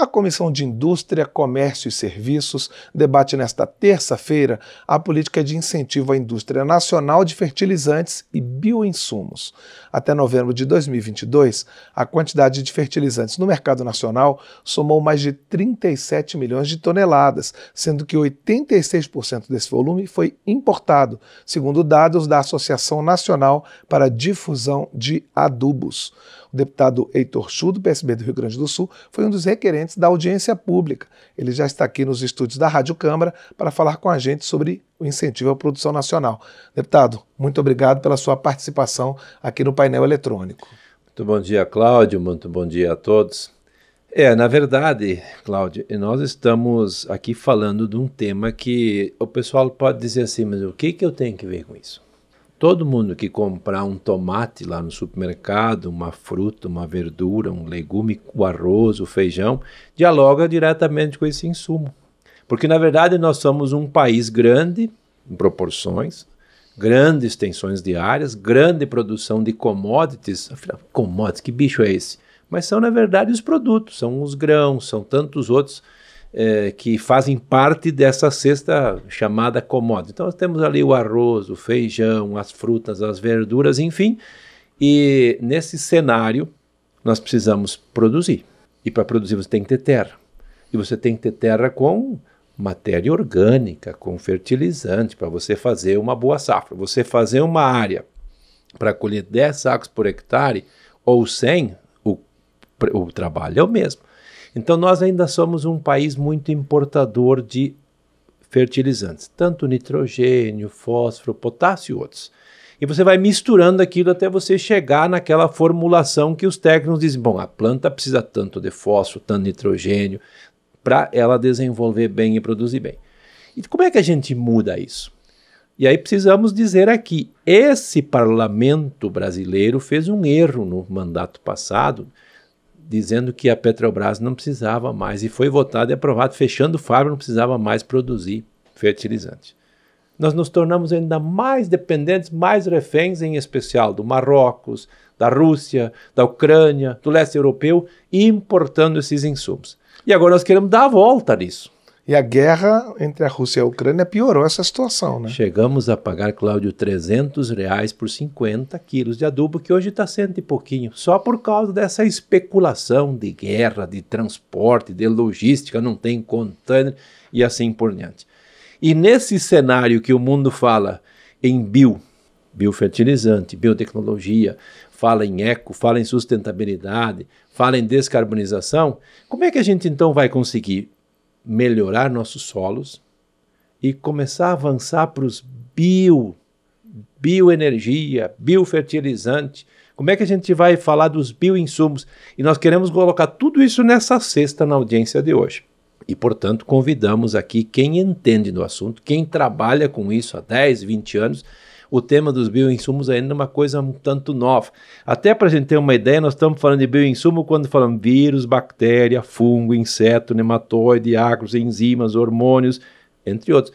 A Comissão de Indústria, Comércio e Serviços debate nesta terça-feira a política de incentivo à indústria nacional de fertilizantes e bioinsumos. Até novembro de 2022, a quantidade de fertilizantes no mercado nacional somou mais de 37 milhões de toneladas, sendo que 86% desse volume foi importado, segundo dados da Associação Nacional para a Difusão de Adubos. O deputado Heitor Chu, do PSB do Rio Grande do Sul, foi um dos requerentes da audiência pública. Ele já está aqui nos estúdios da Rádio Câmara para falar com a gente sobre o incentivo à produção nacional. Deputado, muito obrigado pela sua participação aqui no painel eletrônico. Muito bom dia, Cláudio. Muito bom dia a todos. É, na verdade, Cláudio, nós estamos aqui falando de um tema que o pessoal pode dizer assim, mas o que, que eu tenho que ver com isso? Todo mundo que comprar um tomate lá no supermercado, uma fruta, uma verdura, um legume, o arroz, o feijão, dialoga diretamente com esse insumo. Porque, na verdade, nós somos um país grande, em proporções, grandes extensões de áreas, grande produção de commodities. Afinal, commodities, que bicho é esse? Mas são, na verdade, os produtos, são os grãos, são tantos outros é, que fazem parte dessa cesta chamada commodity. Então, nós temos ali o arroz, o feijão, as frutas, as verduras, enfim. E nesse cenário, nós precisamos produzir. E para produzir, você tem que ter terra. E você tem que ter terra com matéria orgânica, com fertilizante, para você fazer uma boa safra. Você fazer uma área para colher 10 sacos por hectare ou 100, o, o trabalho é o mesmo. Então, nós ainda somos um país muito importador de fertilizantes, tanto nitrogênio, fósforo, potássio e outros. E você vai misturando aquilo até você chegar naquela formulação que os técnicos dizem: bom, a planta precisa tanto de fósforo, tanto de nitrogênio, para ela desenvolver bem e produzir bem. E como é que a gente muda isso? E aí precisamos dizer aqui: esse parlamento brasileiro fez um erro no mandato passado dizendo que a Petrobras não precisava mais, e foi votado e aprovado, fechando fábrica, não precisava mais produzir fertilizante. Nós nos tornamos ainda mais dependentes, mais reféns, em especial do Marrocos, da Rússia, da Ucrânia, do leste europeu, importando esses insumos. E agora nós queremos dar a volta nisso. E a guerra entre a Rússia e a Ucrânia piorou essa situação, né? Chegamos a pagar, Cláudio, 300 reais por 50 quilos de adubo, que hoje está cento e pouquinho, só por causa dessa especulação de guerra, de transporte, de logística, não tem container e assim por diante. E nesse cenário que o mundo fala em bio, biofertilizante, biotecnologia, fala em eco, fala em sustentabilidade, fala em descarbonização, como é que a gente então vai conseguir melhorar nossos solos e começar a avançar para os bio, bioenergia, biofertilizante. Como é que a gente vai falar dos bioinsumos? E nós queremos colocar tudo isso nessa cesta na audiência de hoje. E, portanto, convidamos aqui quem entende do assunto, quem trabalha com isso há 10, 20 anos, o tema dos bioinsumos ainda é uma coisa um tanto nova. Até para a gente ter uma ideia, nós estamos falando de bioinsumo quando falamos vírus, bactéria, fungo, inseto, nematóide, ácaros, enzimas, hormônios, entre outros.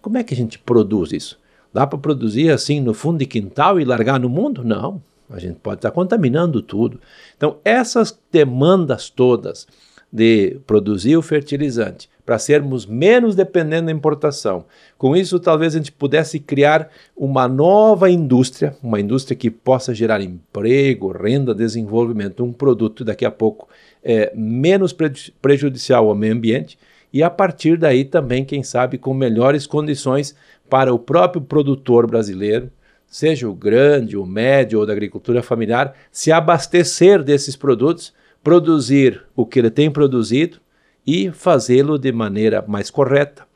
Como é que a gente produz isso? Dá para produzir assim no fundo de quintal e largar no mundo? Não. A gente pode estar contaminando tudo. Então, essas demandas todas de produzir o fertilizante, para sermos menos dependentes da importação. Com isso, talvez a gente pudesse criar uma nova indústria, uma indústria que possa gerar emprego, renda, desenvolvimento, um produto daqui a pouco é, menos prejudicial ao meio ambiente e a partir daí também, quem sabe, com melhores condições para o próprio produtor brasileiro, seja o grande, o médio ou da agricultura familiar, se abastecer desses produtos produzir o que ele tem produzido e fazê-lo de maneira mais correta,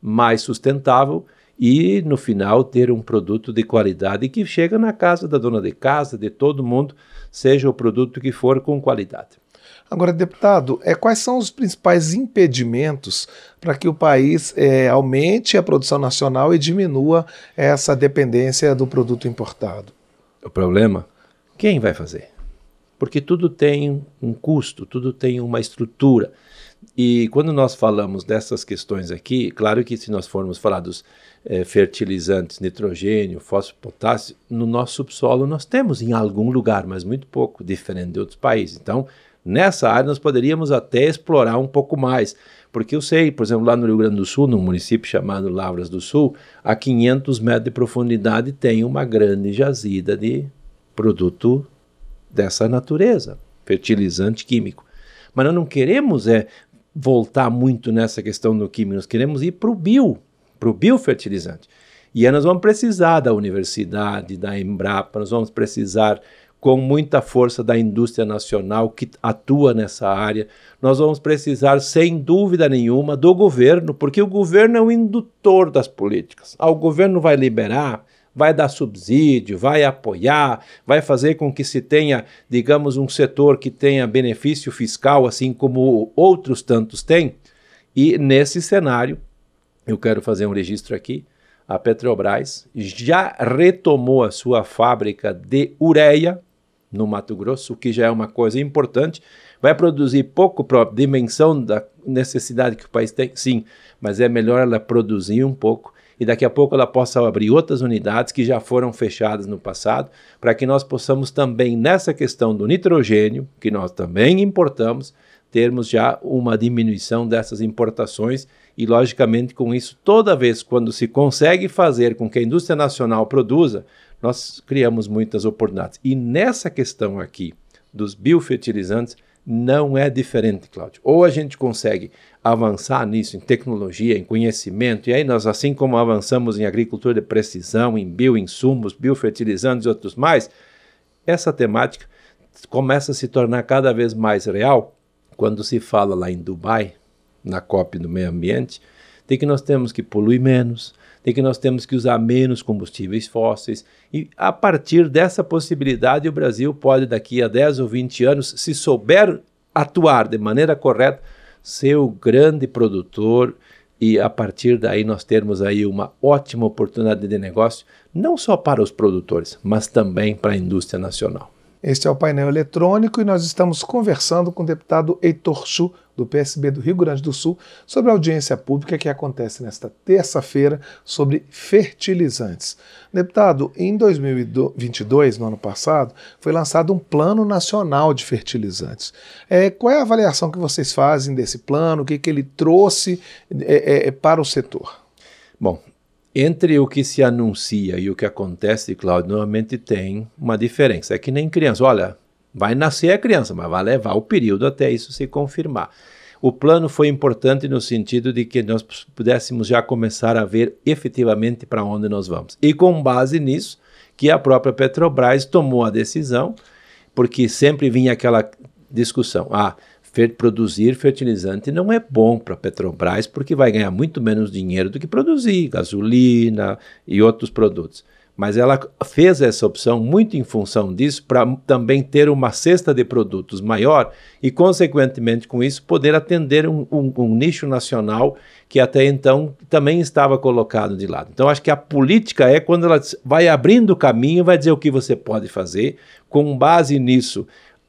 mais sustentável e, no final, ter um produto de qualidade que chega na casa da dona de casa, de todo mundo, seja o produto que for com qualidade. Agora, deputado, é, quais são os principais impedimentos para que o país é, aumente a produção nacional e diminua essa dependência do produto importado? O problema? Quem vai fazer? porque tudo tem um custo, tudo tem uma estrutura. E quando nós falamos dessas questões aqui, claro que se nós formos falar dos é, fertilizantes, nitrogênio, fósforo, potássio, no nosso subsolo nós temos em algum lugar, mas muito pouco, diferente de outros países. Então, Nessa área nós poderíamos até explorar um pouco mais, porque eu sei, por exemplo, lá no Rio Grande do Sul, num município chamado Lavras do Sul, a 500 metros de profundidade tem uma grande jazida de produto dessa natureza, fertilizante químico. Mas nós não queremos é voltar muito nessa questão do químico, nós queremos ir para o bio, para o biofertilizante. E aí nós vamos precisar da universidade, da Embrapa, nós vamos precisar com muita força da indústria nacional que atua nessa área. Nós vamos precisar, sem dúvida nenhuma, do governo, porque o governo é o indutor das políticas. Ah, o governo vai liberar, vai dar subsídio, vai apoiar, vai fazer com que se tenha, digamos, um setor que tenha benefício fiscal, assim como outros tantos têm. E nesse cenário, eu quero fazer um registro aqui a Petrobras já retomou a sua fábrica de ureia no Mato Grosso, o que já é uma coisa importante. Vai produzir pouco para a dimensão da necessidade que o país tem, sim, mas é melhor ela produzir um pouco e daqui a pouco ela possa abrir outras unidades que já foram fechadas no passado, para que nós possamos também, nessa questão do nitrogênio, que nós também importamos, termos já uma diminuição dessas importações e, logicamente, com isso, toda vez quando se consegue fazer com que a indústria nacional produza, nós criamos muitas oportunidades. E nessa questão aqui dos biofertilizantes, não é diferente, Cláudio. Ou a gente consegue avançar nisso em tecnologia, em conhecimento, e aí nós, assim como avançamos em agricultura de precisão, em bioinsumos, biofertilizantes e outros mais, essa temática começa a se tornar cada vez mais real quando se fala lá em Dubai, na COP do meio ambiente, de que nós temos que poluir menos, de que nós temos que usar menos combustíveis fósseis. E a partir dessa possibilidade, o Brasil pode, daqui a 10 ou 20 anos, se souber atuar de maneira correta, ser o grande produtor e a partir daí nós termos aí uma ótima oportunidade de negócio, não só para os produtores, mas também para a indústria nacional. Este é o painel eletrônico e nós estamos conversando com o deputado Heitor Chu, do PSB do Rio Grande do Sul, sobre a audiência pública que acontece nesta terça-feira sobre fertilizantes. Deputado, em 2022, no ano passado, foi lançado um Plano Nacional de Fertilizantes. É, qual é a avaliação que vocês fazem desse plano? O que, que ele trouxe é, é, para o setor? Bom, entre o que se anuncia e o que acontece, Cláudio, normalmente tem uma diferença. É que nem criança. Olha, vai nascer a criança, mas vai levar o período até isso se confirmar. O plano foi importante no sentido de que nós pudéssemos já começar a ver efetivamente para onde nós vamos. E com base nisso, que a própria Petrobras tomou a decisão, porque sempre vinha aquela discussão: ah, produzir fertilizante não é bom para a Petrobras porque vai ganhar muito menos dinheiro do que produzir gasolina e outros produtos. Mas ela fez essa opção muito em função disso para também ter uma cesta de produtos maior e, consequentemente, com isso, poder atender um, um, um nicho nacional que até então também estava colocado de lado. Então, acho que a política é quando ela vai abrindo o caminho, vai dizer o que você pode fazer, com base nisso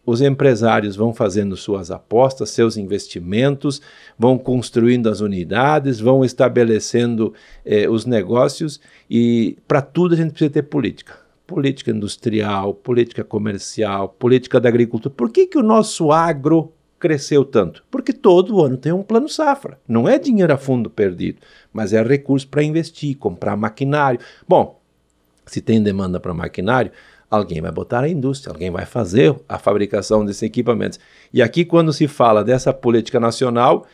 os empresários vão fazendo suas apostas, seus investimentos, vão construindo as unidades, vão estabelecendo eh, os negócios e para tudo a gente precisa ter política. Política industrial, política comercial, política da agricultura. Por que, que o nosso agro cresceu tanto? Porque todo ano tem um plano safra. Não é dinheiro a fundo perdido, mas é recurso para investir, comprar maquinário. Bom, se tem demanda para maquinário, alguém vai botar a indústria, alguém vai fazer a fabricação desses equipamentos. E aqui, quando se fala dessa política nacional,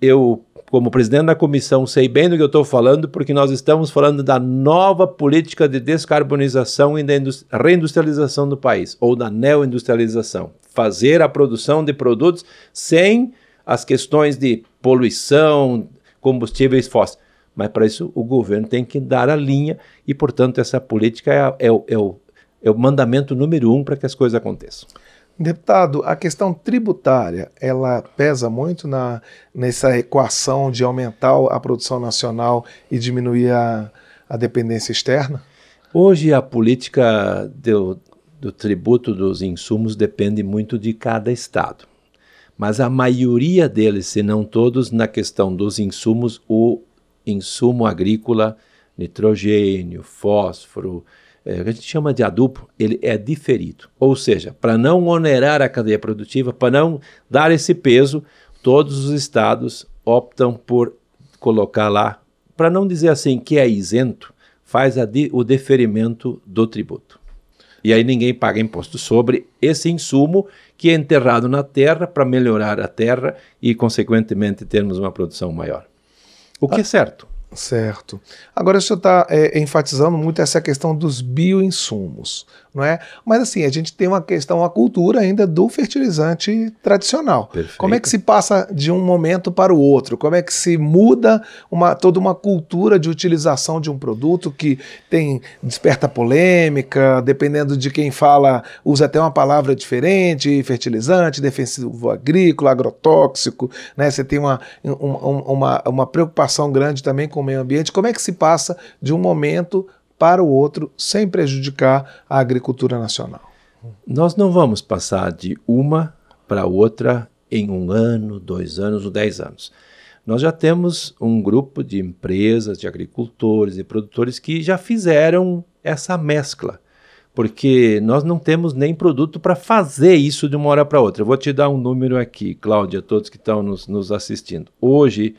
eu, como presidente da comissão, sei bem do que eu estou falando, porque nós estamos falando da nova política de descarbonização e da reindustrialização do país, ou da neoindustrialização. Fazer a produção de produtos sem as questões de poluição, combustíveis fósseis. Mas para isso o governo tem que dar a linha e, portanto, essa política é, é, é o é o mandamento número um para que as coisas aconteçam. Deputado, a questão tributária, ela pesa muito na, nessa equação de aumentar a produção nacional e diminuir a, a dependência externa? Hoje a política do, do tributo dos insumos depende muito de cada estado. Mas a maioria deles, se não todos, na questão dos insumos, o insumo agrícola, nitrogênio, fósforo, é, a gente chama de adubo, ele é diferido. Ou seja, para não onerar a cadeia produtiva, para não dar esse peso, todos os estados optam por colocar lá, para não dizer assim que é isento, faz di, o deferimento do tributo. E aí ninguém paga imposto sobre esse insumo que é enterrado na terra para melhorar a terra e, consequentemente, termos uma produção maior. O que é certo. Certo. Agora, o senhor está é, enfatizando muito essa questão dos bioinsumos, não é? Mas assim, a gente tem uma questão, uma cultura ainda do fertilizante tradicional. Perfeito. Como é que se passa de um momento para o outro? Como é que se muda uma, toda uma cultura de utilização de um produto que tem desperta polêmica, dependendo de quem fala, usa até uma palavra diferente, fertilizante, defensivo agrícola, agrotóxico, né? Você tem uma, uma, uma, uma preocupação grande também com o meio ambiente. Como é que se passa de um momento para o outro sem prejudicar a agricultura nacional? Nós não vamos passar de uma para outra em um ano, dois anos ou dez anos. Nós já temos um grupo de empresas, de agricultores e produtores que já fizeram essa mescla, porque nós não temos nem produto para fazer isso de uma hora para outra. Eu vou te dar um número aqui, Cláudia, todos que estão nos, nos assistindo. Hoje,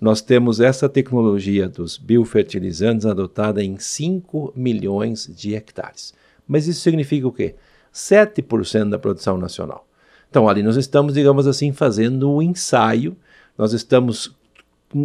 nós temos essa tecnologia dos biofertilizantes adotada em 5 milhões de hectares. Mas isso significa o quê? 7% da produção nacional. Então, ali nós estamos, digamos assim, fazendo um ensaio, nós estamos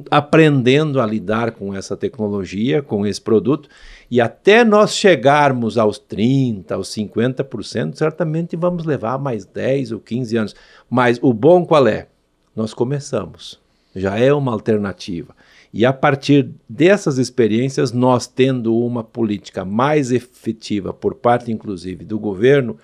aprendendo a lidar com essa tecnologia, com esse produto, e até nós chegarmos aos 30%, aos 50%, certamente vamos levar mais 10 ou 15 anos. Mas o bom qual é? Nós começamos já é uma alternativa. E a partir dessas experiências, nós tendo uma política mais efetiva por parte, inclusive, do governo,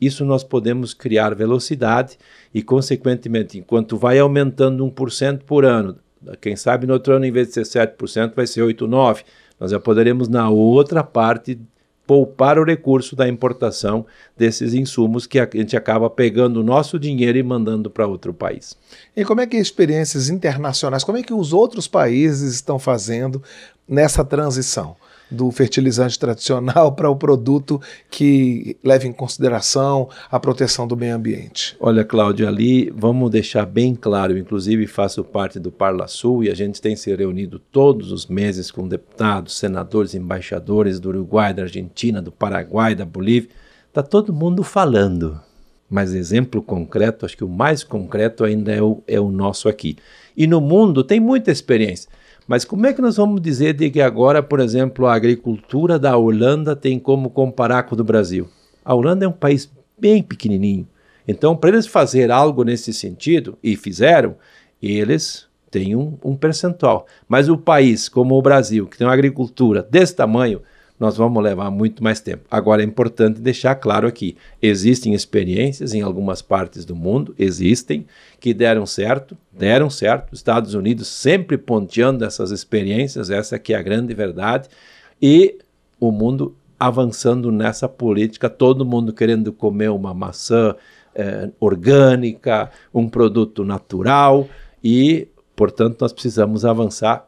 isso nós podemos criar velocidade e, consequentemente, enquanto vai aumentando 1% por ano, quem sabe no outro ano, em vez de ser 7%, vai ser 8, 9%. Nós já poderemos, na outra parte, poupar o recurso da importação desses insumos que a gente acaba pegando o nosso dinheiro e mandando para outro país. E como é que experiências internacionais, como é que os outros países estão fazendo nessa transição? Do fertilizante tradicional para o produto que leva em consideração a proteção do meio ambiente? Olha, Cláudio, ali vamos deixar bem claro, inclusive faço parte do Parla Sul e a gente tem se reunido todos os meses com deputados, senadores, embaixadores do Uruguai, da Argentina, do Paraguai, da Bolívia. Está todo mundo falando, mas exemplo concreto, acho que o mais concreto ainda é o, é o nosso aqui. E no mundo tem muita experiência. Mas como é que nós vamos dizer de que agora, por exemplo, a agricultura da Holanda tem como comparar com o do Brasil? A Holanda é um país bem pequenininho. Então, para eles fazer algo nesse sentido, e fizeram, eles têm um, um percentual. Mas o país como o Brasil, que tem uma agricultura desse tamanho, nós vamos levar muito mais tempo. Agora é importante deixar claro aqui: existem experiências em algumas partes do mundo, existem, que deram certo, deram certo. Os Estados Unidos sempre ponteando essas experiências, essa que é a grande verdade, e o mundo avançando nessa política, todo mundo querendo comer uma maçã eh, orgânica, um produto natural, e, portanto, nós precisamos avançar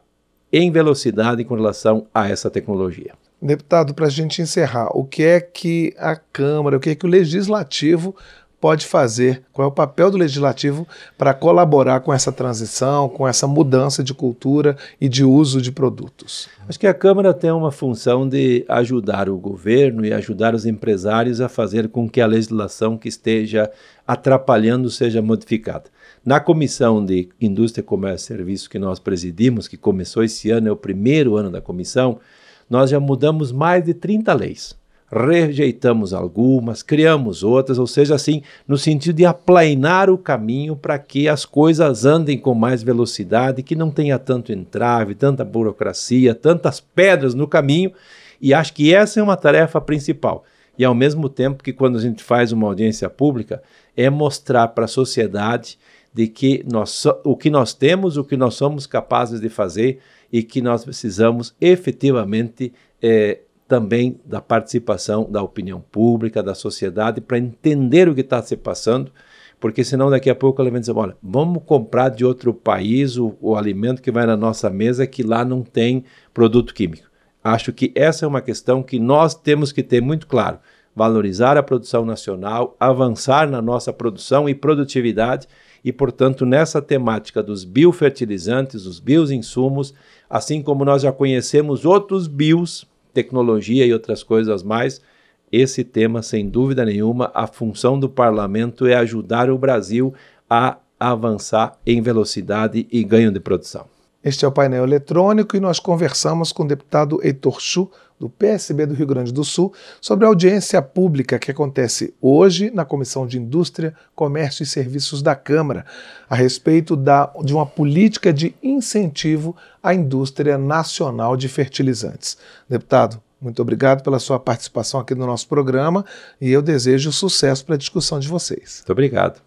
em velocidade com relação a essa tecnologia. Deputado, para a gente encerrar, o que é que a Câmara, o que é que o Legislativo pode fazer? Qual é o papel do Legislativo para colaborar com essa transição, com essa mudança de cultura e de uso de produtos? Acho que a Câmara tem uma função de ajudar o governo e ajudar os empresários a fazer com que a legislação que esteja atrapalhando seja modificada. Na Comissão de Indústria, Comércio e Serviços que nós presidimos, que começou esse ano, é o primeiro ano da comissão, nós já mudamos mais de 30 leis. Rejeitamos algumas, criamos outras, ou seja, assim, no sentido de aplainar o caminho para que as coisas andem com mais velocidade, que não tenha tanto entrave, tanta burocracia, tantas pedras no caminho, e acho que essa é uma tarefa principal. E ao mesmo tempo que quando a gente faz uma audiência pública, é mostrar para a sociedade de que nós, o que nós temos, o que nós somos capazes de fazer e que nós precisamos efetivamente é, também da participação da opinião pública, da sociedade, para entender o que está se passando, porque senão daqui a pouco ela vai dizer, olha, vamos comprar de outro país o, o alimento que vai na nossa mesa que lá não tem produto químico. Acho que essa é uma questão que nós temos que ter muito claro. Valorizar a produção nacional, avançar na nossa produção e produtividade e, portanto, nessa temática dos biofertilizantes, os bioinsumos, assim como nós já conhecemos outros bios, tecnologia e outras coisas mais, esse tema, sem dúvida nenhuma, a função do parlamento é ajudar o Brasil a avançar em velocidade e ganho de produção. Este é o painel eletrônico e nós conversamos com o deputado Heitor Chu, do PSB do Rio Grande do Sul, sobre a audiência pública que acontece hoje na Comissão de Indústria, Comércio e Serviços da Câmara, a respeito da, de uma política de incentivo à indústria nacional de fertilizantes. Deputado, muito obrigado pela sua participação aqui no nosso programa e eu desejo sucesso para a discussão de vocês. Muito obrigado.